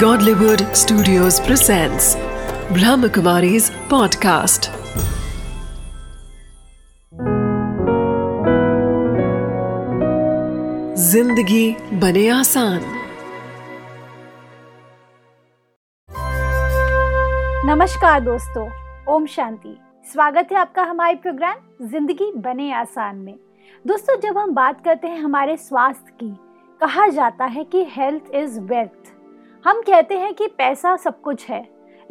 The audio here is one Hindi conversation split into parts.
Godlywood Studios presents Brahmakumari's podcast. ज़िंदगी बने आसान नमस्कार दोस्तों, ओम शांति। स्वागत है आपका हमारे प्रोग्राम ज़िंदगी बने आसान में। दोस्तों, जब हम बात करते हैं हमारे स्वास्थ्य की, कहा जाता है कि हेल्थ इज़ वेल्थ हम कहते हैं कि पैसा सब कुछ है,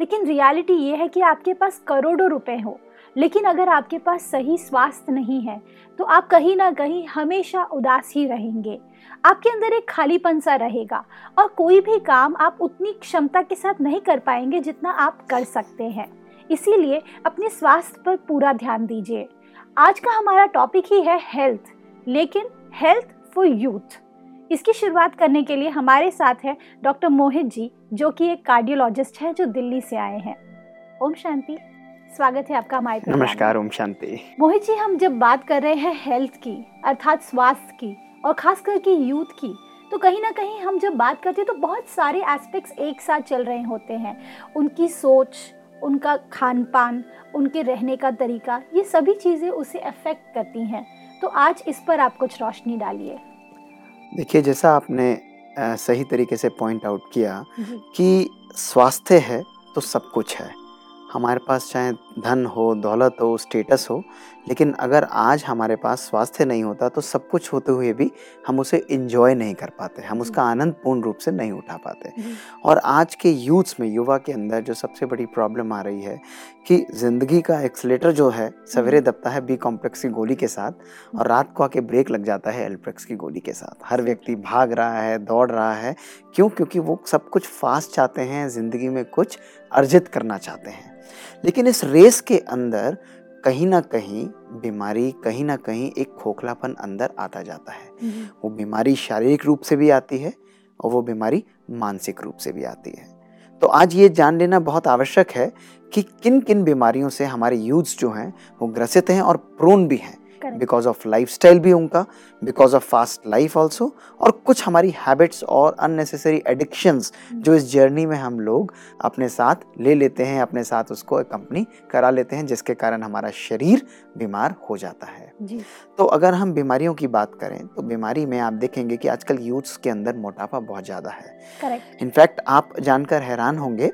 लेकिन रियलिटी ये है कि आपके पास करोड़ों रुपए हो, लेकिन अगर आपके पास सही स्वास्थ्य नहीं है तो आप कहीं ना कहीं हमेशा उदास ही रहेंगे। आपके अंदर एक खालीपन सा रहेगा और कोई भी काम आप उतनी क्षमता के साथ नहीं कर पाएँगे जितना आप कर सकते हैं। इसीलिए अपने स्वास्थ्य पर पूरा ध्यान दीजिए। आज का हमारा टॉपिक ही है हेल्थ लेकिन हेल्थ फॉर यूथ इसकी शुरुआत करने के लिए हमारे साथ है डॉक्टर मोहित जी जो कि एक कार्डियोलॉजिस्ट है जो दिल्ली से आए हैं। ओम शांति। स्वागत है आपका हमारे नमस्कार ओम शांति। मोहित जी हम जब बात कर रहे हैं हेल्थ की अर्थात स्वास्थ्य की और खास करके यूथ की तो कहीं ना कहीं हम जब बात करते हैं तो बहुत सारे एस्पेक्ट्स एक साथ चल रहे होते हैं। उनकी सोच उनका खान पान उनके रहने का तरीका ये सभी चीज़ें उसे अफेक्ट करती हैं। तो आज इस पर आप कुछ रोशनी डालिए। देखिए जैसा आपने सही तरीके से पॉइंट आउट किया कि स्वास्थ्य है तो सब कुछ है। हमारे पास चाहे धन हो दौलत हो स्टेटस हो लेकिन अगर आज हमारे पास स्वास्थ्य नहीं होता तो सब कुछ होते हुए भी हम उसे इंजॉय नहीं कर पाते हम उसका आनंद पूर्ण रूप से नहीं उठा पाते। और आज के यूथ्स में युवा के अंदर जो सबसे बड़ी प्रॉब्लम आ रही है कि ज़िंदगी का एक्सलेटर जो है सवेरे दबता है बी कॉम्प्लेक्स की गोली के साथ और रात को आके ब्रेक लग जाता है एल्प्रेक्स की गोली के साथ। हर व्यक्ति भाग रहा है दौड़ रहा है क्यों? क्योंकि वो सब कुछ फास्ट चाहते हैं ज़िंदगी में कुछ अर्जित करना चाहते हैं। लेकिन इस रेस के अंदर कहीं ना कहीं बीमारी कहीं ना कहीं एक खोखलापन अंदर आता जाता है। वो बीमारी शारीरिक रूप से भी आती है और वो बीमारी मानसिक रूप से भी आती है। तो आज ये जान लेना बहुत आवश्यक है कि किन किन बीमारियों से हमारे यूथ्स जो हैं वो ग्रसित हैं और प्रोन भी हैं। बिकॉज़ ऑफ़ लाइफस्टाइल भी उनका because of fast life also और कुछ हमारी हैबिट्स और अननेसेसरी एडिक्शंस जो इस जर्नी में हम लोग अपने साथ ले लेते हैं अपने साथ उसको कंपनी करा लेते हैं जिसके कारण हमारा शरीर बीमार हो जाता है। जी। तो अगर हम बीमारियों की बात करें तो बीमारी में आप देखेंगे कि आजकल यूथ्स के अंदर मोटापा बहुत ज़्यादा है। इनफैक्ट आप जानकर हैरान होंगे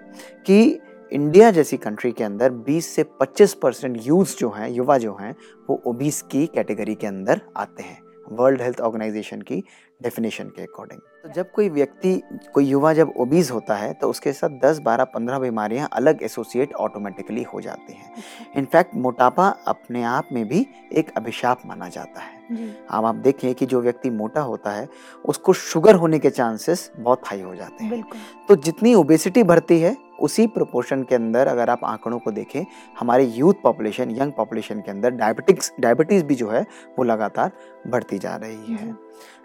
कि इंडिया जैसी कंट्री के अंदर 20 से 25 परसेंट यूथ जो हैं युवा जो हैं वो ओबीस की कैटेगरी के अंदर आते हैं वर्ल्ड हेल्थ ऑर्गेनाइजेशन की डेफिनेशन के अकॉर्डिंग तो जब कोई व्यक्ति कोई युवा जब ओबीज होता है तो उसके साथ 10, 12, 15 बीमारियाँ अलग एसोसिएट ऑटोमेटिकली हो जाती हैं. इनफैक्ट मोटापा अपने आप में भी एक अभिशाप माना जाता है. अब आप देखें कि जो व्यक्ति मोटा होता है उसको शुगर होने के चांसेस बहुत हाई हो जाते हैं. तो जितनी ओबेसिटी बढ़ती है उसी प्रोपोर्शन के अंदर अगर आप आंकड़ों को देखें हमारे यूथ पॉपुलेशन यंग पॉपुलेशन के अंदर डायबिटिक्स डायबिटीज़ भी जो है वो लगातार बढ़ती जा रही है।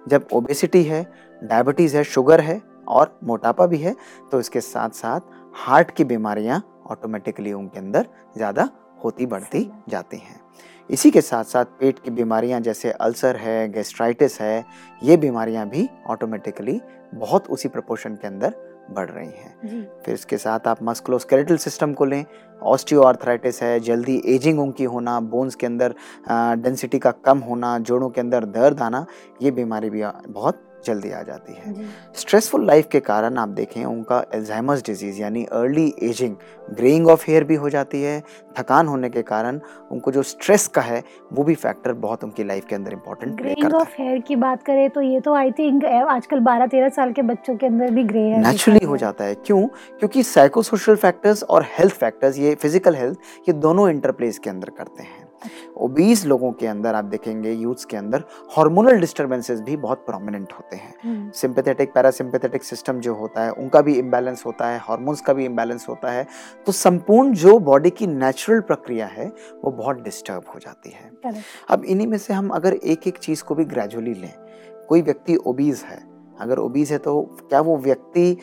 जब ओबेसिटी है डायबिटीज़ है शुगर है और मोटापा भी है तो इसके साथ साथ हार्ट की बीमारियाँ ऑटोमेटिकली उनके अंदर ज़्यादा होती बढ़ती जाती हैं। इसी के साथ साथ पेट की बीमारियाँ जैसे अल्सर है गैस्ट्राइटिस है ये बीमारियाँ भी ऑटोमेटिकली बहुत उसी प्रोपोर्शन के अंदर बढ़ रही हैं। फिर इसके साथ आप मस्कुलोस्केलेटल सिस्टम को लें ऑस्टियोआर्थराइटिस है जल्दी एजिंग उनकी होना बोन्स के अंदर डेंसिटी का कम होना जोड़ों के अंदर दर्द आना ये बीमारी भी बहुत जल्दी आ जाती है। स्ट्रेसफुल लाइफ के कारण आप देखें उनका एल्जाइमर्स डिज़ीज़ यानी early ageing greying of hair भी हो जाती है। थकान होने के कारण उनको जो स्ट्रेस का है वो भी फैक्टर बहुत उनकी लाइफ के अंदर इंपॉर्टेंट ग्रेइंग ऑफ़ हेयर की बात करें तो ये तो आई थिंक आजकल 12-13 साल के बच्चों के अंदर भी ग्रे है हेयर नेचुरली हो जाता है। क्यों? क्योंकि साइकोसोशल फैक्टर्स और हेल्थ फैक्टर्स ये फ़िज़िकल हेल्थ ये दोनों इंटरप्लेस के अंदर करते हैं। ओबीस लोगों के अंदर आप देखेंगे यूथ्स के अंदर हार्मोनल डिस्टरबेंसेस भी बहुत प्रोमिनेंट होते हैं। सिंपैथेटिक पैरासिम्पैथेटिक सिस्टम जो होता है उनका भी इम्बैलेंस होता है हार्मोन्स का भी इम्बैलेंस होता है तो संपूर्ण जो बॉडी की नेचुरल प्रक्रिया है वो बहुत डिस्टर्ब हो जाती है। अब इन्हीं में से हम अगर एक एक चीज़ को भी ग्रेजुअली लें कोई व्यक्ति ओबीज है अगर ओबीज है तो क्या वो व्यक्ति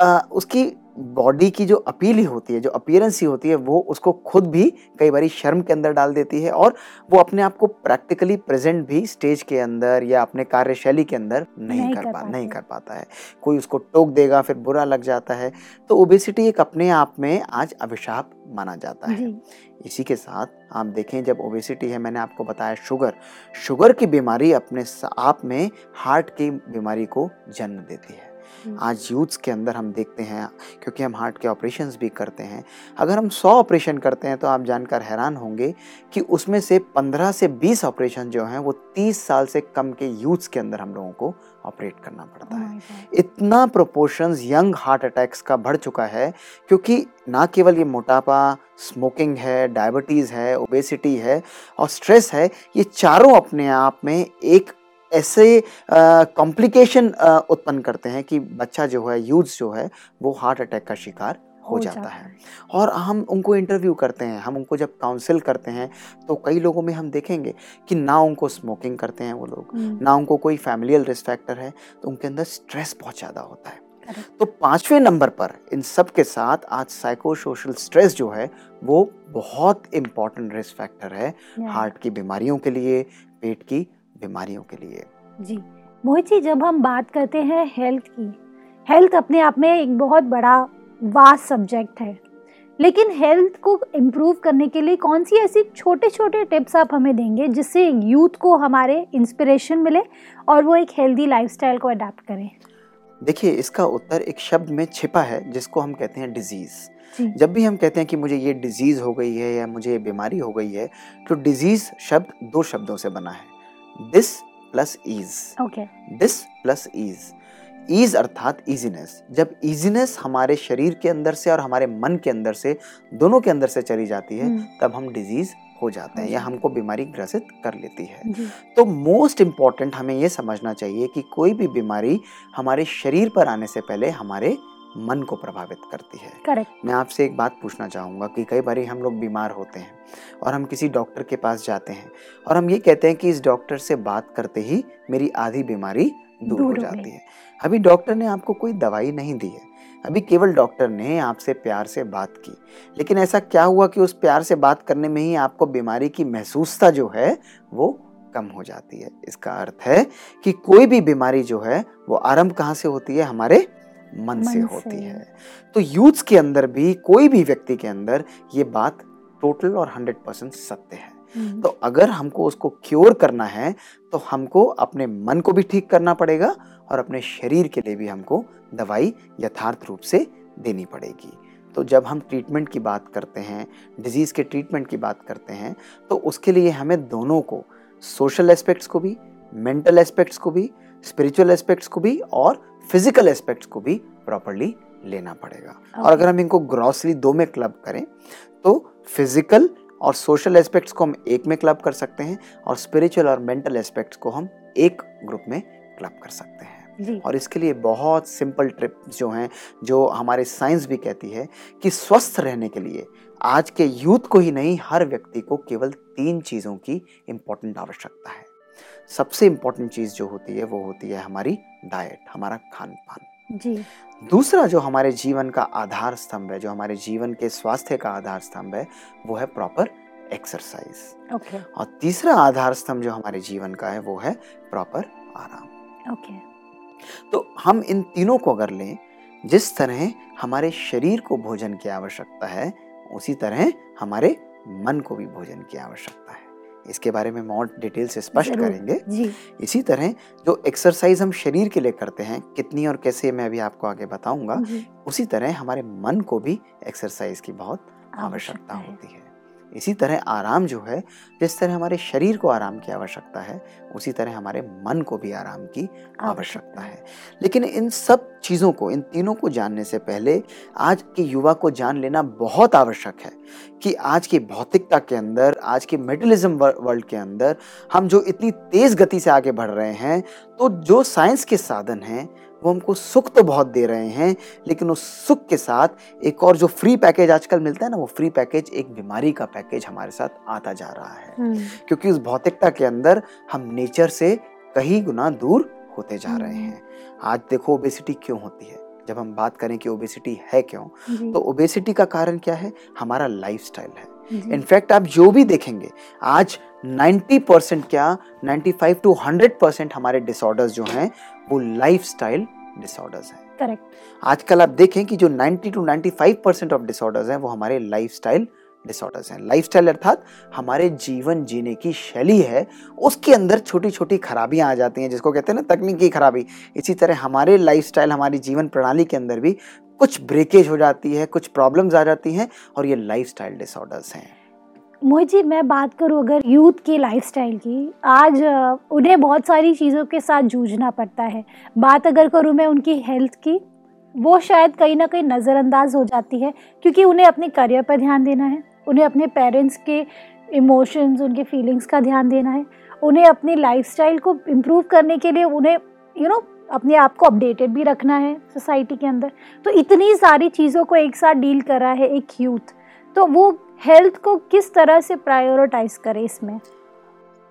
आ, उसकी बॉडी की जो अपील ही होती है जो अपीयरेंस ही होती है वो उसको खुद भी कई बार शर्म के अंदर डाल देती है और वो अपने आप को प्रैक्टिकली प्रेजेंट भी स्टेज के अंदर या अपने कार्यशैली के अंदर नहीं, नहीं कर कर पा नहीं कर पाता है। कोई उसको टोक देगा फिर बुरा लग जाता है। तो ओबेसिटी एक अपने आप में आज अभिशाप माना जाता है। इसी के साथ आप देखें जब ओबेसिटी है मैंने आपको बताया शुगर शुगर की बीमारी अपने आप में हार्ट की बीमारी को जन्म देती है। आज यूथ्स के अंदर हम देखते हैं क्योंकि हम हार्ट के ऑपरेशन भी करते हैं। अगर हम सौ ऑपरेशन करते हैं तो आप जानकर हैरान होंगे कि उसमें से 15 से 20 ऑपरेशन जो हैं वो 30 साल से कम के यूथ्स के अंदर हम लोगों को ऑपरेट करना पड़ता Oh है। इतना प्रोपोर्शंस यंग हार्ट अटैक्स का बढ़ चुका है क्योंकि ना केवल ये मोटापा स्मोकिंग है डायबिटीज़ है ओबेसिटी है और स्ट्रेस है ये चारों अपने आप में एक ऐसे कॉम्प्लिकेशन उत्पन्न करते हैं कि बच्चा जो है यूथ जो है वो हार्ट अटैक का शिकार हो जाता है। और हम उनको इंटरव्यू करते हैं हम उनको जब काउंसिल करते हैं तो कई लोगों में हम देखेंगे कि ना उनको स्मोकिंग करते हैं वो लोग हम्म, ना उनको कोई फैमिलियल रिस्क फैक्टर है तो उनके अंदर स्ट्रेस बहुत ज़्यादा होता है। तो पाँचवें नंबर पर इन सब के साथ आज साइको सोशल स्ट्रेस जो है वो बहुत इंपॉर्टेंट रिस्क फैक्टर है हार्ट की बीमारियों के लिए पेट की बीमारियों के लिए। जी मोहित जी जब हम बात करते हैं हेल्थ की हेल्थ अपने आप में एक बहुत बड़ा वास्ट सब्जेक्ट है। लेकिन हेल्थ को इम्प्रूव करने के लिए कौन सी ऐसी छोटे छोटे टिप्स आप हमें देंगे जिससे यूथ को हमारे इंस्पिरेशन मिले और वो एक हेल्दी लाइफस्टाइल को अडाप्ट करें? देखिए इसका उत्तर एक शब्द में छिपा है जिसको हम कहते हैं डिज़ीज़ जब भी हम कहते हैं कि मुझे ये डिज़ीज़ हो गई है या मुझे ये बीमारी हो गई है तो डिज़ीज़ शब्द दो शब्दों से बना है। Dis plus ease dis plus ease ease अर्थात इजीनेस जब इजीनेस हमारे शरीर के अंदर से और हमारे मन के अंदर से दोनों के अंदर से चली जाती है हम्म, तब हम डिज़ीज़ हो जाते हैं या हमको बीमारी ग्रसित कर लेती है। तो मोस्ट इंपॉर्टेंट हमें ये समझना चाहिए कि कोई भी बीमारी हमारे शरीर पर आने से पहले हमारे मन को प्रभावित करती है। करेक्ट मैं आपसे एक बात पूछना चाहूँगा कि कई बार हम लोग बीमार होते हैं और हम किसी डॉक्टर के पास जाते हैं और हम ये कहते हैं कि इस डॉक्टर से बात करते ही मेरी आधी बीमारी दूर, दूर हो जाती है। अभी डॉक्टर ने आपको कोई दवाई नहीं दी है। अभी केवल डॉक्टर ने आपसे प्यार से बात की। लेकिन ऐसा क्या हुआ कि उस प्यार से बात करने में ही आपको बीमारी की महसूसता जो है वो कम हो जाती है? इसका अर्थ है कि कोई भी बीमारी जो है वो आरंभ कहाँ से होती है? हमारे मन से होती। है। तो यूथ के अंदर भी कोई भी व्यक्ति के अंदर ये बात टोटल और हंड्रेड परसेंट सत्य है। हम्म, तो अगर हमको उसको क्योर करना है तो हमको अपने मन को भी ठीक करना पड़ेगा और अपने शरीर के लिए भी हमको दवाई यथार्थ रूप से देनी पड़ेगी। तो जब हम ट्रीटमेंट की बात करते हैं डिज़ीज़ के ट्रीटमेंट की बात करते हैं तो उसके लिए हमें दोनों को सोशल एस्पेक्ट्स को भी मेंटल एस्पेक्ट्स को भी स्पिरिचुअल एस्पेक्ट्स को भी और फ़िज़िकल एस्पेक्ट्स को भी प्रॉपरली लेना पड़ेगा। okay. और अगर हम इनको ग्रॉसली दो में क्लब करें तो फ़िज़िकल और सोशल एस्पेक्ट्स को हम एक में क्लब कर सकते हैं और स्पिरिचुअल और मेंटल एस्पेक्ट्स को हम एक ग्रुप में क्लब कर सकते हैं। और इसके लिए बहुत सिंपल ट्रिप्स जो हैं जो हमारे साइंस भी कहती है कि स्वस्थ रहने के लिए आज के यूथ को ही नहीं हर व्यक्ति को केवल तीन चीज़ों की इम्पोर्टेंट आवश्यकता है। सबसे इम्पोर्टेंट चीज़ जो होती है वो होती है हमारी डाइट हमारा खान पान जी। दूसरा जो हमारे जीवन का आधार स्तंभ है जो हमारे जीवन के स्वास्थ्य का आधार स्तंभ है वो है प्रॉपर एक्सरसाइज ओके और तीसरा आधार स्तंभ जो हमारे जीवन का है वो है प्रॉपर आराम। ओके तो हम इन तीनों को अगर लें जिस तरह हमारे शरीर को भोजन की आवश्यकता है उसी तरह हमारे मन को भी भोजन की आवश्यकता है। इसके बारे में और डिटेल से स्पष्ट करेंगे। जी। इसी तरह जो एक्सरसाइज हम शरीर के लिए करते हैं कितनी और कैसे मैं अभी आपको आगे बताऊँगा उसी तरह हमारे मन को भी एक्सरसाइज की बहुत आवश्यकता होती है। इसी तरह आराम जो है जिस तरह हमारे शरीर को आराम की आवश्यकता है उसी तरह हमारे मन को भी आराम की आवश्यकता है। लेकिन इन सब चीज़ों को इन तीनों को जानने से पहले आज के युवा को जान लेना बहुत आवश्यक है कि आज की भौतिकता के अंदर आज के मेटलिज्म वर्ल्ड के अंदर हम जो इतनी तेज गति से आगे बढ़ रहे हैं तो जो साइंस के साधन हैं वो हमको सुख तो बहुत दे रहे हैं लेकिन उस सुख के साथ एक और जो फ्री पैकेज आजकल मिलता है ना वो फ्री पैकेज एक बीमारी का पैकेज हमारे साथ आता जा रहा है। हम्म, क्योंकि उस भौतिकता के अंदर हम नेचर से कहीं गुना दूर होते जा रहे हम्म। हैं। आज देखो ओबेसिटी क्यों होती है? जब हम बात करें कि ओबेसिटी है क्यों तो ओबेसिटी का कारण क्या है? हमारा लाइफस्टाइल है। इनफैक्ट आप जो भी देखेंगे आज 90 परसेंट क्या 95 टू 100 परसेंट हमारे डिसऑर्डर्स जो हैं वो लाइफस्टाइल डिसऑर्डर्स हैं। करेक्ट आजकल आप देखें कि जो 90 टू 95 परसेंट ऑफ़ डिसऑर्डर्स हैं वो हमारे लाइफस्टाइल डिसऑर्डर्स हैं। लाइफस्टाइल अर्थात हमारे जीवन जीने की शैली है उसके अंदर छोटी छोटी खराबियाँ आ जाती हैं जिसको कहते हैं ना तकनीकी खराबी। इसी तरह हमारे लाइफस्टाइल हमारी जीवन प्रणाली के अंदर भी कुछ ब्रेकेज हो जाती है कुछ प्रॉब्लम्स आ जाती हैं और ये लाइफस्टाइल डिसऑर्डर्स हैं। मोहित जी मैं बात करूँ अगर यूथ की लाइफस्टाइल की आज उन्हें बहुत सारी चीज़ों के साथ जूझना पड़ता है। बात अगर करूँ मैं उनकी हेल्थ की वो शायद कहीं ना कहीं नज़रअंदाज हो जाती है क्योंकि उन्हें अपने करियर पर ध्यान देना है उन्हें अपने पेरेंट्स के इमोशंस उनके फीलिंग्स का ध्यान देना है उन्हें अपनी लाइफस्टाइल को इम्प्रूव करने के लिए उन्हें यू you नो know, अपने आप को अपडेटेड भी रखना है सोसाइटी के अंदर। तो इतनी सारी चीज़ों को एक साथ डील कर रहा है एक यूथ तो वो हेल्थ को किस तरह से प्रायोरिटाइज करें इसमें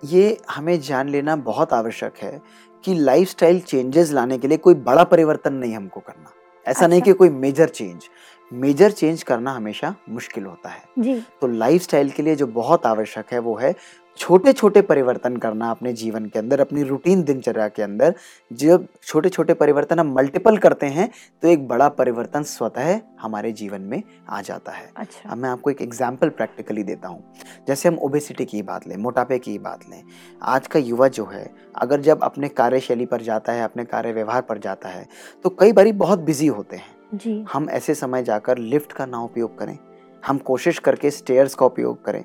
ये हमें जान लेना बहुत आवश्यक है कि लाइफस्टाइल चेंजेस लाने के लिए कोई बड़ा परिवर्तन नहीं हमको करना ऐसा अच्छा। नहीं। कि कोई मेजर चेंज मेजर चेंज करना हमेशा मुश्किल होता है जी तो लाइफस्टाइल के लिए जो बहुत आवश्यक है वो है छोटे छोटे परिवर्तन करना अपने जीवन के अंदर अपनी रूटीन दिनचर्या के अंदर। जब छोटे छोटे परिवर्तन हम मल्टीपल करते हैं तो एक बड़ा परिवर्तन स्वतः हमारे जीवन में आ जाता है। अच्छा। अब मैं आपको एक एग्ज़ाम्पल प्रैक्टिकली देता हूँ। जैसे हम ओबेसिटी की बात लें मोटापे की बात लें। आज का युवा जो है अगर जब अपने कार्यशैली पर जाता है अपने कार्य व्यवहार पर जाता है तो कई बार बहुत बिज़ी होते हैं। जी। हम ऐसे समय जाकर लिफ्ट का ना उपयोग करें। हम कोशिश करके स्टेयर्स का उपयोग करें।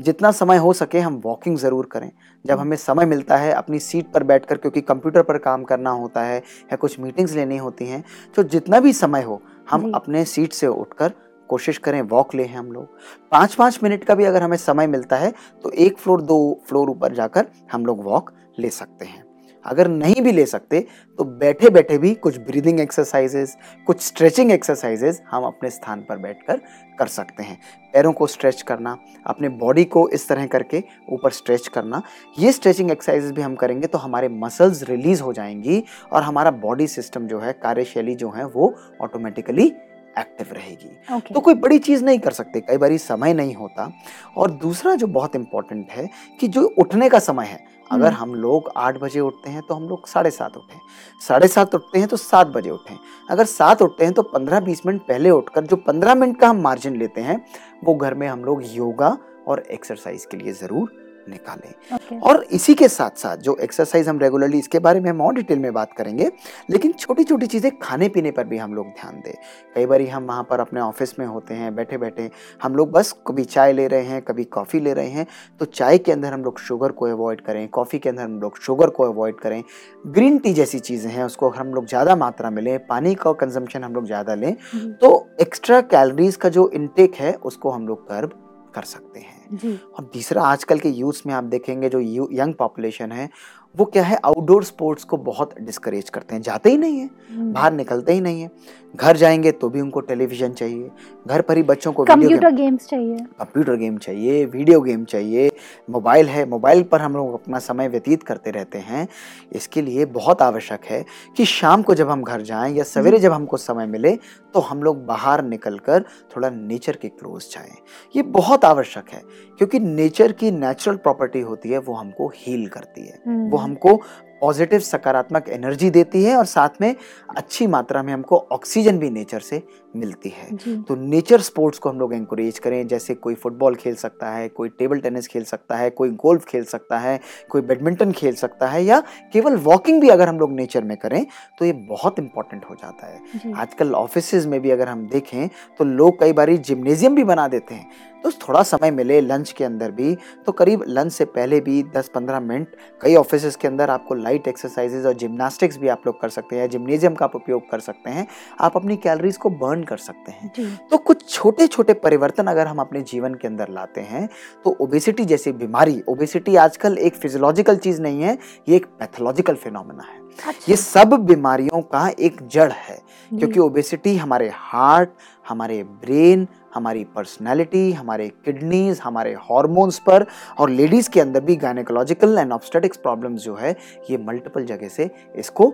जितना समय हो सके हम वॉकिंग ज़रूर करें। जब हमें समय मिलता है अपनी सीट पर बैठकर क्योंकि कंप्यूटर पर काम करना होता है या कुछ मीटिंग्स लेनी होती हैं तो जितना भी समय हो हम अपने सीट से उठकर कोशिश करें वॉक ले हम लोग। पाँच पाँच मिनट का भी अगर हमें समय मिलता है तो एक फ्लोर दो फ्लोर ऊपर जाकर हम लोग वॉक ले सकते हैं। अगर नहीं भी ले सकते तो बैठे बैठे भी कुछ ब्रीदिंग एक्सरसाइजेस कुछ स्ट्रेचिंग एक्सरसाइजेस हम अपने स्थान पर बैठकर कर सकते हैं। पैरों को स्ट्रेच करना अपने बॉडी को इस तरह करके ऊपर स्ट्रेच करना ये स्ट्रेचिंग एक्सरसाइजेस भी हम करेंगे तो हमारे मसल्स रिलीज़ हो जाएँगी और हमारा बॉडी सिस्टम जो है कार्यशैली जो है वो ऑटोमेटिकली एक्टिव रहेगी। ओके तो कोई बड़ी चीज़ नहीं कर सकते कई बार समय नहीं होता। और दूसरा जो बहुत इंपॉर्टेंट है कि जो उठने का समय है अगर हम्म। हम लोग आठ बजे उठते हैं तो हम लोग साढ़े सात उठें साढ़े सात उठते हैं तो सात बजे उठें अगर सात उठते हैं तो पंद्रह बीस मिनट पहले उठकर जो पंद्रह मिनट का हम मार्जिन लेते हैं वो घर में हम लोग योगा और एक्सरसाइज के लिए ज़रूर निकालें। ओके। और इसी के साथ साथ जो एक्सरसाइज हम रेगुलरली इसके बारे में हम और डिटेल में बात करेंगे लेकिन छोटी छोटी चीज़ें खाने पीने पर भी हम लोग ध्यान दें। कई बार हम वहाँ पर अपने ऑफ़िस में होते हैं बैठे बैठे हम लोग बस कभी चाय ले रहे हैं कभी कॉफ़ी ले रहे हैं तो चाय के अंदर हम लोग शुगर को अवॉइड करें कॉफ़ी के अंदर हम लोग शुगर को अवॉइड करें। ग्रीन टी जैसी चीज़ें हैं उसको हम लोग ज़्यादा मात्रा में लें पानी का कंजम्पशन हम लोग ज़्यादा लें तो एक्स्ट्रा कैलोरीज का जो इनटेक है उसको हम लोग कर्ब कर सकते हैं। और तीसरा आजकल के यूथ में आप देखेंगे जो यंग पॉपुलेशन है वो क्या है आउटडोर स्पोर्ट्स को बहुत डिस्करेज करते हैं जाते ही नहीं है हम्म। बाहर निकलते ही नहीं है घर जाएँगे तो भी उनको टेलीविज़न चाहिए घर पर ही बच्चों को कंप्यूटर गेम्स चाहिए। कंप्यूटर गेम चाहिए वीडियो गेम चाहिए मोबाइल है मोबाइल पर हम लोग अपना समय व्यतीत करते रहते हैं। इसके लिए बहुत आवश्यक है कि शाम को जब हम घर जाएँ या सवेरे जब हमको समय मिले तो हम लोग बाहर निकलकर थोड़ा नेचर के क्लोज जाएँ। ये बहुत आवश्यक है क्योंकि नेचर की नेचुरल प्रॉपर्टी होती है वो हमको हील करती है। हम्म। वो हमको पॉजिटिव सकारात्मक एनर्जी देती है और साथ में अच्छी मात्रा में हमको ऑक्सीजन भी नेचर से मिलती है। तो नेचर स्पोर्ट्स को हम लोग इंकरेज करें जैसे कोई फुटबॉल खेल सकता है कोई टेबल टेनिस खेल सकता है कोई गोल्फ खेल सकता है कोई बैडमिंटन खेल सकता है या केवल वॉकिंग भी अगर हम लोग नेचर में करें तो ये बहुत इंपॉर्टेंट हो जाता है। आजकल ऑफ़िस में भी अगर हम देखें तो लोग कई बार जिम्नेजियम भी बना देते हैं। तो थोड़ा समय मिले लंच के अंदर भी तो करीब लंच से पहले भी 10-15 मिनट कई ऑफ़िस के अंदर आपको लाइट एक्सरसाइजेज और जिम्नास्टिक्स भी आप लोग कर सकते हैं जिम्नेजियम का आप उपयोग कर सकते हैं। आप अपनी कैलोरीज को बर्न कर सकते हैं। तो कुछ छोटे छोटे परिवर्तन अगर हम अपने जीवन के अंदर लाते हैं तो ओबेसिटी जैसी बीमारी ओबेसिटी आजकल एक फिजियोलॉजिकल चीज़ नहीं है ये एक पैथोलॉजिकल फिनोमेना है। अच्छा। ये सब बीमारियों का एक जड़ है क्योंकि ओबेसिटी हमारे हार्ट हमारे ब्रेन हमारी पर्सनालिटी हमारे किडनीज हमारे हॉर्मोन्स पर और लेडीज़ के अंदर भी गायनेकोलॉजिकल एंड ऑब्स्टेटिक्स प्रॉब्लम्स जो है ये मल्टीपल जगह से इसको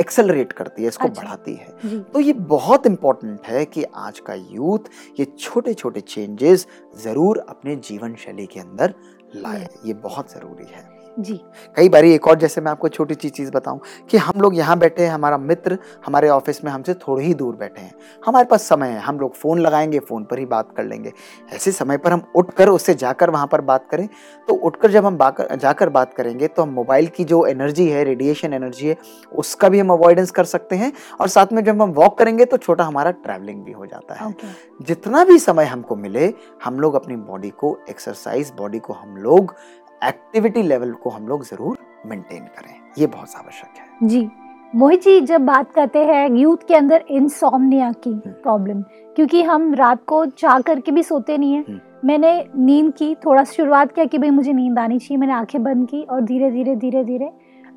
एक्सेलरेट करती है इसको अच्छा। बढ़ाती है। तो ये बहुत इम्पोर्टेंट है कि आज का यूथ ये छोटे छोटे चेंजेस ज़रूर अपने जीवन शैली के अंदर लाए। ये बहुत ज़रूरी है। जी। कई बार एक और जैसे मैं आपको छोटी सी चीज़ बताऊँ कि हम लोग यहाँ बैठे हैं हमारा मित्र हमारे ऑफ़िस में हमसे थोड़ी ही दूर बैठे हैं। हमारे पास समय है हम लोग फ़ोन लगाएँगे फ़ोन पर ही बात कर लेंगे। ऐसे समय पर हम उठकर उससे जाकर वहाँ पर बात करें तो उठकर जब हम जाकर बात करेंगे तो हम मोबाइल की जो एनर्जी है रेडिएशन एनर्जी है उसका भी हम अवॉइडेंस कर सकते हैं और साथ में जब हम वॉक करेंगे तो छोटा हमारा ट्रैवलिंग भी हो जाता है। जितना भी समय हमको मिले हम लोग अपनी बॉडी को एक्सरसाइज बॉडी को हम लोग एक्टिविटी लेवल को हम लोग ज़रूर मेंटेन करें। ये बहुत आवश्यक है। जी मोहित जी जब बात करते हैं यूथ के अंदर इंसोम्निया की प्रॉब्लम क्योंकि हम रात को चाह करके भी सोते नहीं हम्म। है मैंने नींद की थोड़ा शुरुआत किया कि भाई मुझे नींद आनी चाहिए मैंने आँखें बंद की और धीरे धीरे धीरे धीरे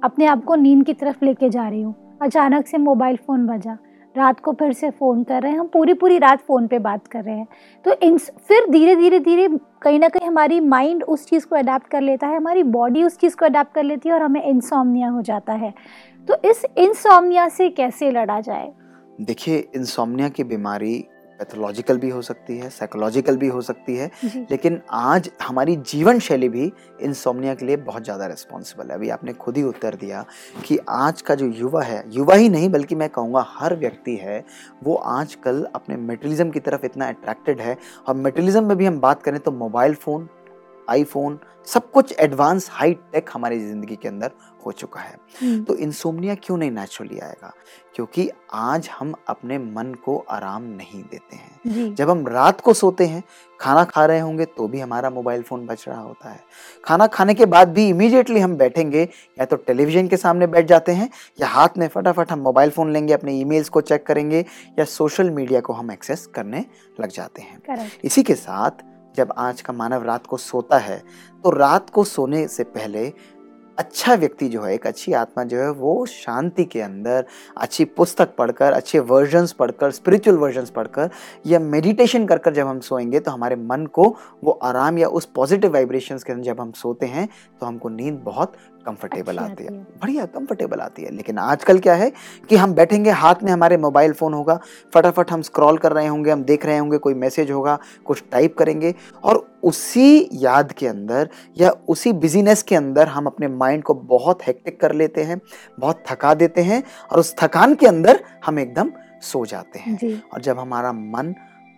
अपने आप को नींद की तरफ़ लेके जा रही हूँ। अचानक से मोबाइल फ़ोन बजा। रात को फिर से फ़ोन कर रहे हैं, हम पूरी पूरी रात फ़ोन पे बात कर रहे हैं। तो इन फिर धीरे धीरे धीरे कहीं ना कहीं हमारी माइंड उस चीज़ को अडाप्ट कर लेता है, हमारी बॉडी उस चीज़ को अडाप्ट कर लेती है और हमें इंसॉमनिया हो जाता है। तो इस इंसॉमनिया से कैसे लड़ा जाए? देखिए इंसॉमनिया की बीमारी पैथोलॉजिकल भी हो सकती है साइकोलॉजिकल भी हो सकती है लेकिन आज हमारी जीवन शैली भी इन सोमनिया के लिए बहुत ज़्यादा रिस्पॉन्सिबल है। अभी आपने खुद ही उत्तर दिया कि आज का जो युवा है युवा ही नहीं बल्कि मैं कहूँगा हर व्यक्ति है वो आजकल अपने मेटलिज्म की तरफ़ इतना अट्रैक्टेड है। और मेटलिज्म में भी हम बात करें तो मोबाइल फ़ोन आईफोन सब कुछ एडवांस हाई टेक हमारी ज़िंदगी के अंदर हो चुका है। हम्म, तो इंसोम्निया क्यों नहीं नेचुरली आएगा? क्योंकि आज हम अपने मन को आराम नहीं देते हैं। जब हम रात को सोते हैं खाना खा रहे होंगे तो भी हमारा मोबाइल फ़ोन बच रहा होता है। खाना खाने के बाद भी इमीडिएटली हम बैठेंगे या तो टेलीविज़न के सामने बैठ जाते हैं या हाथ में फटाफट हम मोबाइल फ़ोन लेंगे अपने ईमेल्स को चेक करेंगे या सोशल मीडिया को हम एक्सेस करने लग जाते हैं। इसी के साथ जब आज का मानव रात को सोता है तो रात को सोने से पहले अच्छा व्यक्ति जो है, एक अच्छी आत्मा जो है, वो शांति के अंदर अच्छी पुस्तक पढ़कर, अच्छे वर्जन्स पढ़कर स्पिरिचुअल वर्जन्स पढ़कर या मेडिटेशन कर कर जब हम सोएँगे तो हमारे मन को वो आराम या उस पॉजिटिव वाइब्रेशंस के अंदर जब हम सोते हैं तो हमको नींद बहुत कंफर्टेबल आती है। बढ़िया कंफर्टेबल आती है। लेकिन आजकल क्या है कि हम बैठेंगे हाथ में हमारे मोबाइल फ़ोन होगा फटाफट हम स्क्रॉल कर रहे होंगे हम देख रहे होंगे कोई मैसेज होगा कुछ टाइप करेंगे और उसी याद के अंदर या उसी बिजीनेस के अंदर हम अपने माइंड को बहुत हेक्टिक कर लेते हैं बहुत थका देते हैं और उस थकान के अंदर हम एकदम सो जाते हैं। और जब हमारा मन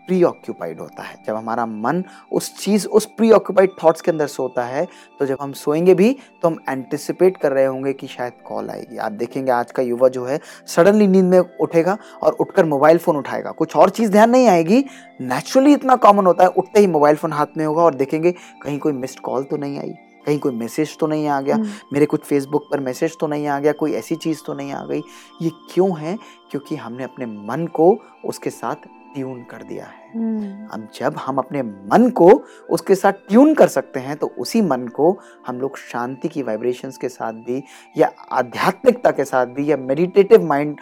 प्री ऑक्यूपाइड होता है। जब हमारा मन उस चीज़ उस प्री ऑक्यूपाइड थॉट्स के अंदर सोता है तो जब हम सोएँगे भी तो हम एंटिसिपेट कर रहे होंगे कि शायद कॉल आएगी। आप देखेंगे आज का युवा जो है सडनली नींद में उठेगा और उठकर मोबाइल फ़ोन उठाएगा। कुछ और चीज़ ध्यान नहीं आएगी। नेचुरली इतना कॉमन होता है उठते ही मोबाइल फ़ोन हाथ में होगा और देखेंगे कहीं कोई मिस्ड कॉल तो नहीं आई कहीं कोई मैसेज तो नहीं आ गया हम्म, मेरे कुछ फेसबुक पर मैसेज तो नहीं आ गया कोई ऐसी चीज़ तो नहीं आ गई। ये क्यों है? क्योंकि हमने अपने मन को उसके साथ ट्यून कर दिया है। हम्म, अब जब हम अपने मन को उसके साथ ट्यून कर सकते हैं तो उसी मन को हम लोग शांति की वाइब्रेशंस के साथ भी या आध्यात्मिकता के साथ भी या मेडिटेटिव माइंड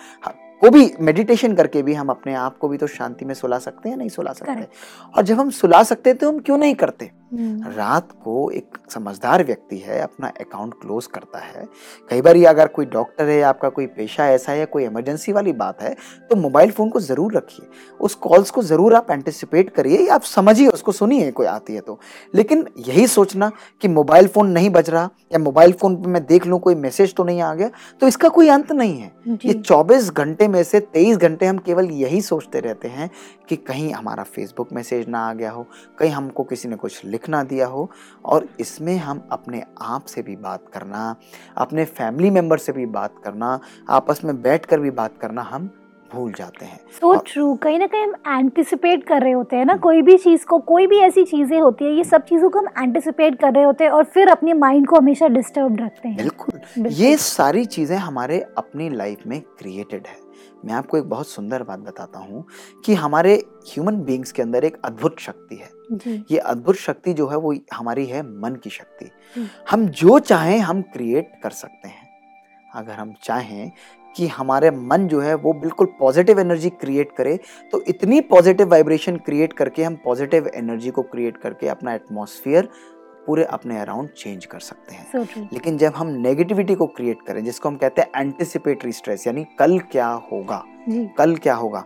को भी मेडिटेशन करके भी हम अपने आप को भी तो शांति में सुला सकते हैं नहीं सुला सकते? और जब हम सुला सकते हैं तो हम क्यों नहीं करते? रात को एक समझदार व्यक्ति है अपना अकाउंट क्लोज करता है। कई बार अगर कोई डॉक्टर है आपका कोई पेशा ऐसा है कोई इमरजेंसी वाली बात है तो मोबाइल फ़ोन को ज़रूर रखिए। उस कॉल्स को ज़रूर आप एंटिसिपेट करिए या आप समझिए उसको सुनिए कोई आती है तो। लेकिन यही सोचना कि मोबाइल फ़ोन नहीं बज रहा या मोबाइल फ़ोन पर मैं देख लूँ कोई मैसेज तो नहीं आ गया तो इसका कोई अंत नहीं है। ये चौबीस घंटे में से 23 घंटे हम केवल यही सोचते रहते हैं कि कहीं हमारा फेसबुक मैसेज ना आ गया हो, कहीं हमको किसी ने कुछ लिख ना दिया हो और इसमें हम अपने आप से भी बात करना, अपने फैमिली मेंबर से भी बात करना, आपस में बैठ कर भी बात करना हम भूल जाते हैं। सो ट्रू कहीं ना कहीं हम एंटिसिपेट कर रहे होते हैं ना कोई भी चीज़ को कोई भी ऐसी चीज़ें होती है ये सब चीज़ों को हम एंटिसिपेट कर रहे होते हैं और फिर अपने माइंड को हमेशा डिस्टर्ब रखते हैं। बिल्कुल। ये सारी चीज़ें हमारे अपनी लाइफ में क्रिएटेड है। मैं आपको एक बहुत सुंदर बात बताता हूँ कि हमारे ह्यूमन बींग्स के अंदर एक अद्भुत शक्ति है। ये अद्भुत शक्ति जो है वो हमारी है मन की शक्ति। हम जो चाहें हम क्रिएट कर सकते हैं। अगर हम चाहें कि हमारे मन जो है वो बिल्कुल पॉजिटिव एनर्जी क्रिएट करे तो इतनी पॉजिटिव वाइब्रेशन क्रिएट करके हम पॉजिटिव एनर्जी को क्रिएट करके अपना एटमॉस्फेयर पूरे अपने अराउंड चेंज कर सकते हैं। So लेकिन जब हम नेगेटिविटी को क्रिएट करें जिसको हम कहते हैं एंटिसिपेटरी स्ट्रेस यानी कल क्या होगा? कल क्या होगा?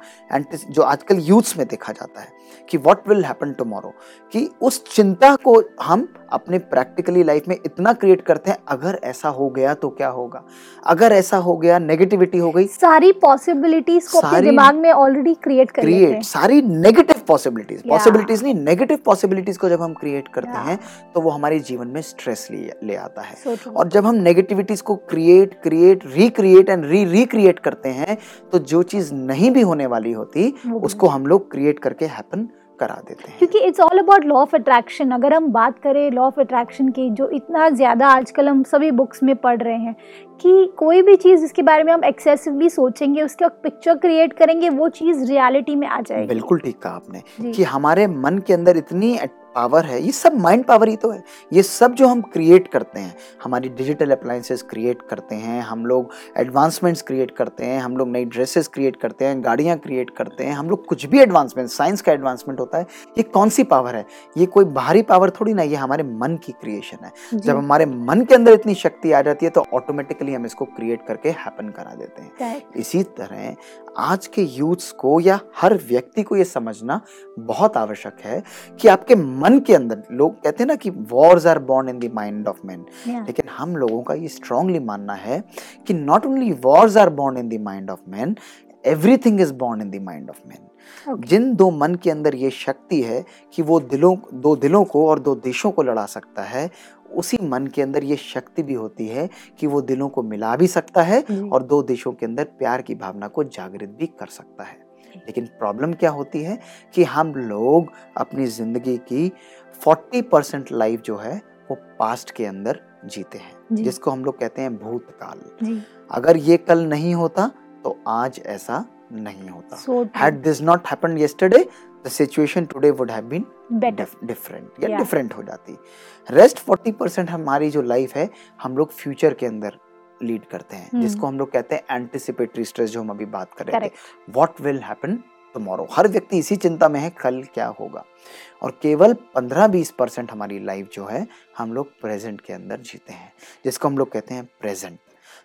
जो आजकल यूथ्स में देखा जाता है कि व्हाट विल हैपन टुमारो कि उस चिंता को हम अपने प्रैक्टिकली लाइफ में इतना क्रिएट करते हैं अगर ऐसा हो गया तो क्या होगा? अगर ऐसा हो गया नेगेटिविटी हो गई सारी पॉसिबिलिटीज को अपने दिमाग में ऑलरेडी क्रिएट कर क्रिएट सारी नेगेटिव पॉसिबिलिटीज पॉसिबिलिटीज नहीं नेगेटिव पॉसिबिलिटीज को जब हम क्रिएट करते Yeah. हैं तो वो हमारे जीवन में स्ट्रेस ले आता है। So और जब हम नेगेटिविटीज को create create recreate and re recreate करते हैं तो जो चीज़ नहीं भी होने वाली होती उसको हम लोग क्रिएट करके हैपन करा देते हैं। क्योंकि it's all about law of attraction अगर हम बात करें लॉ ऑफ़ अट्रैक्शन की जो इतना ज़्यादा आजकल हम सभी बुक्स में पढ़ रहे हैं कि कोई भी चीज़ जिसके बारे में हम एक्सेसिवली सोचेंगे उसका पिक्चर क्रिएट करेंगे वो चीज़ रियलिटी में आ जाएगी। बिल्कुल ठीक कहा आपने कि हमारे मन के अंदर इतनी पावर है ये सब माइंड पावर ही तो है। ये सब जो हम क्रिएट करते हैं हमारी डिजिटल अप्लायंसेस क्रिएट करते हैं हम लोग एडवांसमेंट्स क्रिएट करते हैं हम लोग नई ड्रेसेस क्रिएट करते हैं गाड़ियाँ क्रिएट करते हैं हम लोग कुछ भी एडवांसमेंट साइंस का एडवांसमेंट होता है ये कौन सी पावर है? ये कोई बाहरी पावर थोड़ी ना ये हमारे मन की क्रिएशन है। जब हमारे मन के अंदर इतनी शक्ति आ जाती है तो ऑटोमेटिकली हम इसको क्रिएट करके हैपन करा देते हैं। इसी तरह आज के यूथ्स को या हर व्यक्ति को ये समझना बहुत आवश्यक है कि आपके मन के अंदर लोग कहते हैं ना कि wars are born in the mind of man लेकिन हम लोगों का ये स्ट्रांगली मानना है कि not only wars are born in the mind of man everything is born in the mind of man Okay. जिन दो मन के अंदर ये शक्ति है कि वो दिलों दो दिलों को और दो देशों को लड़ा सकता है उसी मन के अंदर ये शक्ति भी होती है कि वो दिलों को मिला भी सकता है और दो देशों के अंदर प्यार की भावना को जागृत भी कर सकता है। लेकिन प्रॉब्लम क्या होती है कि हम लोग अपनी ज़िंदगी की 40 परसेंट लाइफ जो है वो पास्ट के अंदर जीते हैं जी। जिसको हम लोग कहते हैं भूतकाल। अगर ये कल नहीं होता तो आज ऐसा नहीं होता। This not happened yesterday the situation today would have been better different या डिफरेंट हो जाती। रेस्ट 40 परसेंट हमारी जो लाइफ है हम लोग फ्यूचर के अंदर लीड करते हैं हम्म। जिसको हम लोग कहते हैं एंटिसिपेटरी स्ट्रेस जो हम अभी बात कर रहे थे. व्हाट विल हैपन टुमारो हर व्यक्ति इसी चिंता में है कल क्या होगा? और केवल 15-20 परसेंट हमारी लाइफ जो है हम लोग प्रेजेंट के अंदर जीते हैं जिसको हम लोग कहते हैं प्रेजेंट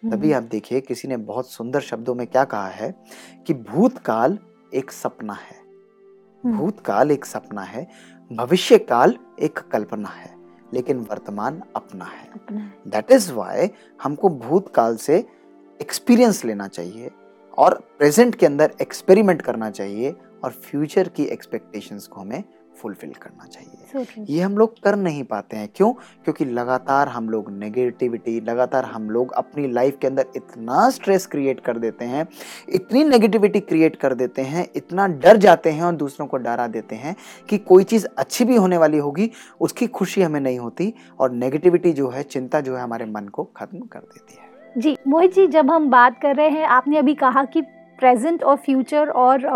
तभी आप देखिए किसी ने बहुत सुंदर शब्दों में क्या कहा है कि भूतकाल एक सपना है। हम्म। भूतकाल एक सपना है भविष्य काल एक कल्पना है। लेकिन वर्तमान अपना है। दैट इज़ वाई हमको भूतकाल से एक्सपीरियंस लेना चाहिए और प्रेजेंट के अंदर एक्सपेरिमेंट करना चाहिए और फ्यूचर की एक्सपेक्टेशंस को हमें फुलफिल करना चाहिए। So ये हम लोग कर नहीं पाते हैं। क्यों? क्योंकि लगातार हम लोग नेगेटिविटी लगातार हम लोग अपनी लाइफ के अंदर इतना स्ट्रेस क्रिएट कर देते हैं इतनी नेगेटिविटी क्रिएट कर देते हैं इतना डर जाते हैं और दूसरों को डरा देते हैं कि कोई चीज़ अच्छी भी होने वाली होगी उसकी खुशी हमें नहीं होती और नेगेटिविटी जो है चिंता जो है हमारे मन को खत्म कर देती है। जी मोहित जी जब हम बात कर रहे हैं आपने अभी कहा कि प्रेजेंट और फ्यूचर और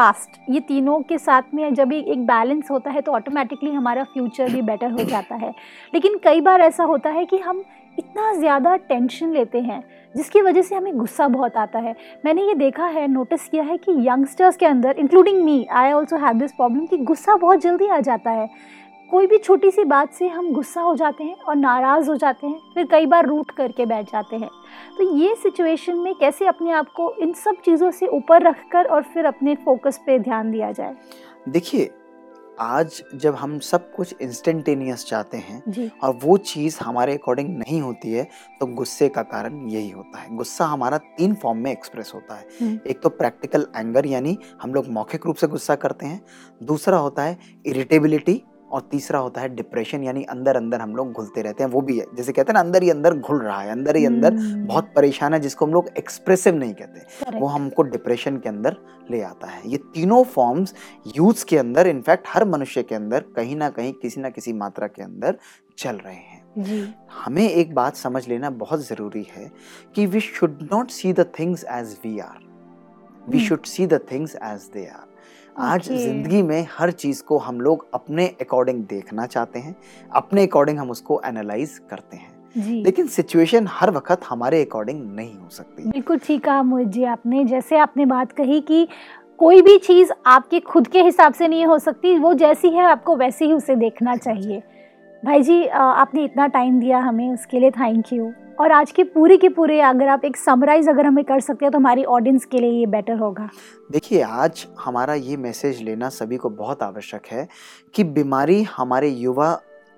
पास्ट ये तीनों के साथ में जब एक बैलेंस होता है तो ऑटोमेटिकली हमारा फ्यूचर भी बेटर हो जाता है। लेकिन कई बार ऐसा होता है कि हम इतना ज़्यादा टेंशन लेते हैं, जिसकी वजह से हमें गुस्सा बहुत आता है। मैंने ये देखा है नोटिस किया है कि यंगस्टर्स के अंदर including me I also have this problem कि गुस्सा बहुत जल्दी आ जाता है। कोई भी छोटी सी बात से हम गुस्सा हो जाते हैं और नाराज़ हो जाते हैं फिर कई बार रूट करके बैठ जाते हैं। तो ये सिचुएशन में कैसे अपने आप को इन सब चीज़ों से ऊपर रखकर और फिर अपने फोकस पे ध्यान दिया जाए? देखिए आज जब हम सब कुछ इंस्टेंटेनियस चाहते हैं और वो चीज़ हमारे अकॉर्डिंग नहीं होती है तो गुस्से का कारण यही होता है। गुस्सा हमारा तीन फॉर्म में एक्सप्रेस होता है। हम्म। एक तो प्रैक्टिकल एंगर यानी हम लोग मौखिक रूप से गुस्सा करते हैं। दूसरा होता है इरिटेबिलिटी और तीसरा होता है डिप्रेशन यानी अंदर अंदर हम लोग घुलते रहते हैं वो भी है। जैसे कहते हैं ना अंदर ही अंदर घुल रहा है अंदर ही अंदर हम्म, बहुत परेशान है जिसको हम लोग एक्सप्रेसिव नहीं कहते। वो हमको डिप्रेशन के अंदर ले आता है। ये तीनों फॉर्म्स यूथ के अंदर इनफैक्ट हर मनुष्य के अंदर कहीं ना कहीं किसी ना किसी मात्रा के अंदर चल रहे हैं। जी। हमें एक बात समझ लेना बहुत ज़रूरी है कि we should not see the things as we are we. Should see the things as they are आज ज़िंदगी में हर चीज़ को हम लोग अपने अकॉर्डिंग देखना चाहते हैं अपने अकॉर्डिंग हम उसको एनालाइज करते हैं। लेकिन सिचुएशन हर वक्त हमारे अकॉर्डिंग नहीं हो सकती। बिल्कुल ठीक कहा मोहित जी आपने जैसे आपने बात कही कि कोई भी चीज़ आपके खुद के हिसाब से नहीं हो सकती वो जैसी है आपको वैसे ही उसे देखना चाहिए। भाई जी आपने इतना टाइम दिया हमें, उसके लिए थैंक यू और आज के पूरे के पूरे अगर आप एक समराइज अगर हमें कर सकते हैं तो हमारी ऑडियंस के लिए ये बेटर होगा. देखिए, आज हमारा ये मैसेज लेना सभी को बहुत आवश्यक है कि बीमारी हमारे युवा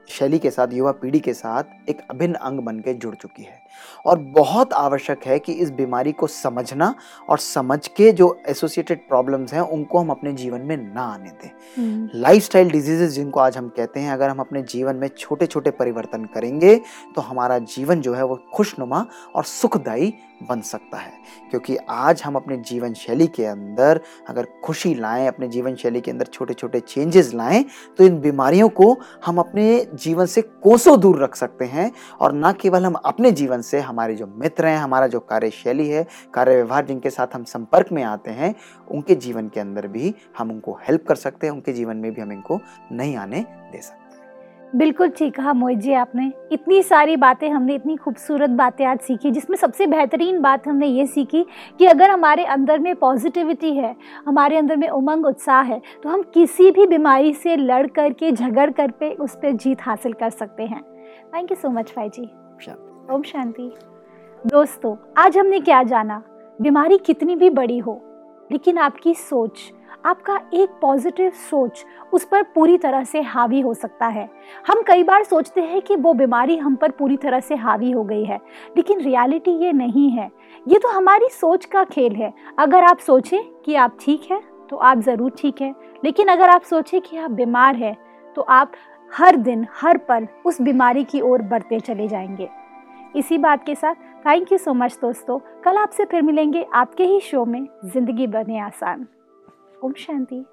शैली के साथ युवा पीढ़ी के साथ एक अभिन्न अंग बन के जुड़ चुकी है। और बहुत आवश्यक है कि इस बीमारी को समझना और समझ के जो एसोसिएटेड प्रॉब्लम्स हैं उनको हम अपने जीवन में ना आने दें। लाइफ स्टाइल डिजीजेज जिनको आज हम कहते हैं अगर हम अपने जीवन में छोटे छोटे परिवर्तन करेंगे तो हमारा जीवन जो है वो खुशनुमा और सुखदायी बन सकता है। क्योंकि आज हम अपने जीवन शैली के अंदर अगर खुशी लाएँ, अपने जीवन शैली के अंदर छोटे छोटे चेंजेस लाएँ तो इन बीमारियों को हम अपने जीवन से कोसों दूर रख सकते हैं। और ना केवल हम अपने जीवन से, हमारे जो मित्र हैं, हमारा जो कार्यशैली है कार्य व्यवहार जिनके साथ हम संपर्क में आते हैं, उनके जीवन के अंदर भी हम उनको हेल्प कर सकते हैं, उनके जीवन में भी हम इनको नहीं आने दे सकते। बिल्कुल ठीक कहा मोहित जी आपने। इतनी सारी बातें हमने इतनी खूबसूरत बातें आज सीखी जिसमें सबसे बेहतरीन बात हमने ये सीखी कि अगर हमारे अंदर में पॉजिटिविटी है हमारे अंदर में उमंग उत्साह है तो हम किसी भी बीमारी से लड़ कर के झगड़ कर पे उस पर जीत हासिल कर सकते हैं। थैंक यू सो मच भाई जी। ओम शांति। दोस्तों आज हमने क्या जाना? बीमारी कितनी भी बड़ी हो लेकिन आपकी सोच आपका एक पॉजिटिव सोच उस पर पूरी तरह से हावी हो सकता है। हम कई बार सोचते हैं कि वो बीमारी हम पर पूरी तरह से हावी हो गई है, लेकिन रियलिटी ये नहीं है। ये तो हमारी सोच का खेल है। अगर आप सोचें कि आप ठीक हैं तो आप ज़रूर ठीक हैं, लेकिन अगर आप सोचें कि आप बीमार हैं तो आप हर दिन, हर पल उस बीमारी की ओर बढ़ते चले जाएँगे। इसी बात के साथ थैंक यू सो मच दोस्तों। कल आपसे फिर मिलेंगे आपके ही शो में, ज़िंदगी बने आसान। ओम शांति।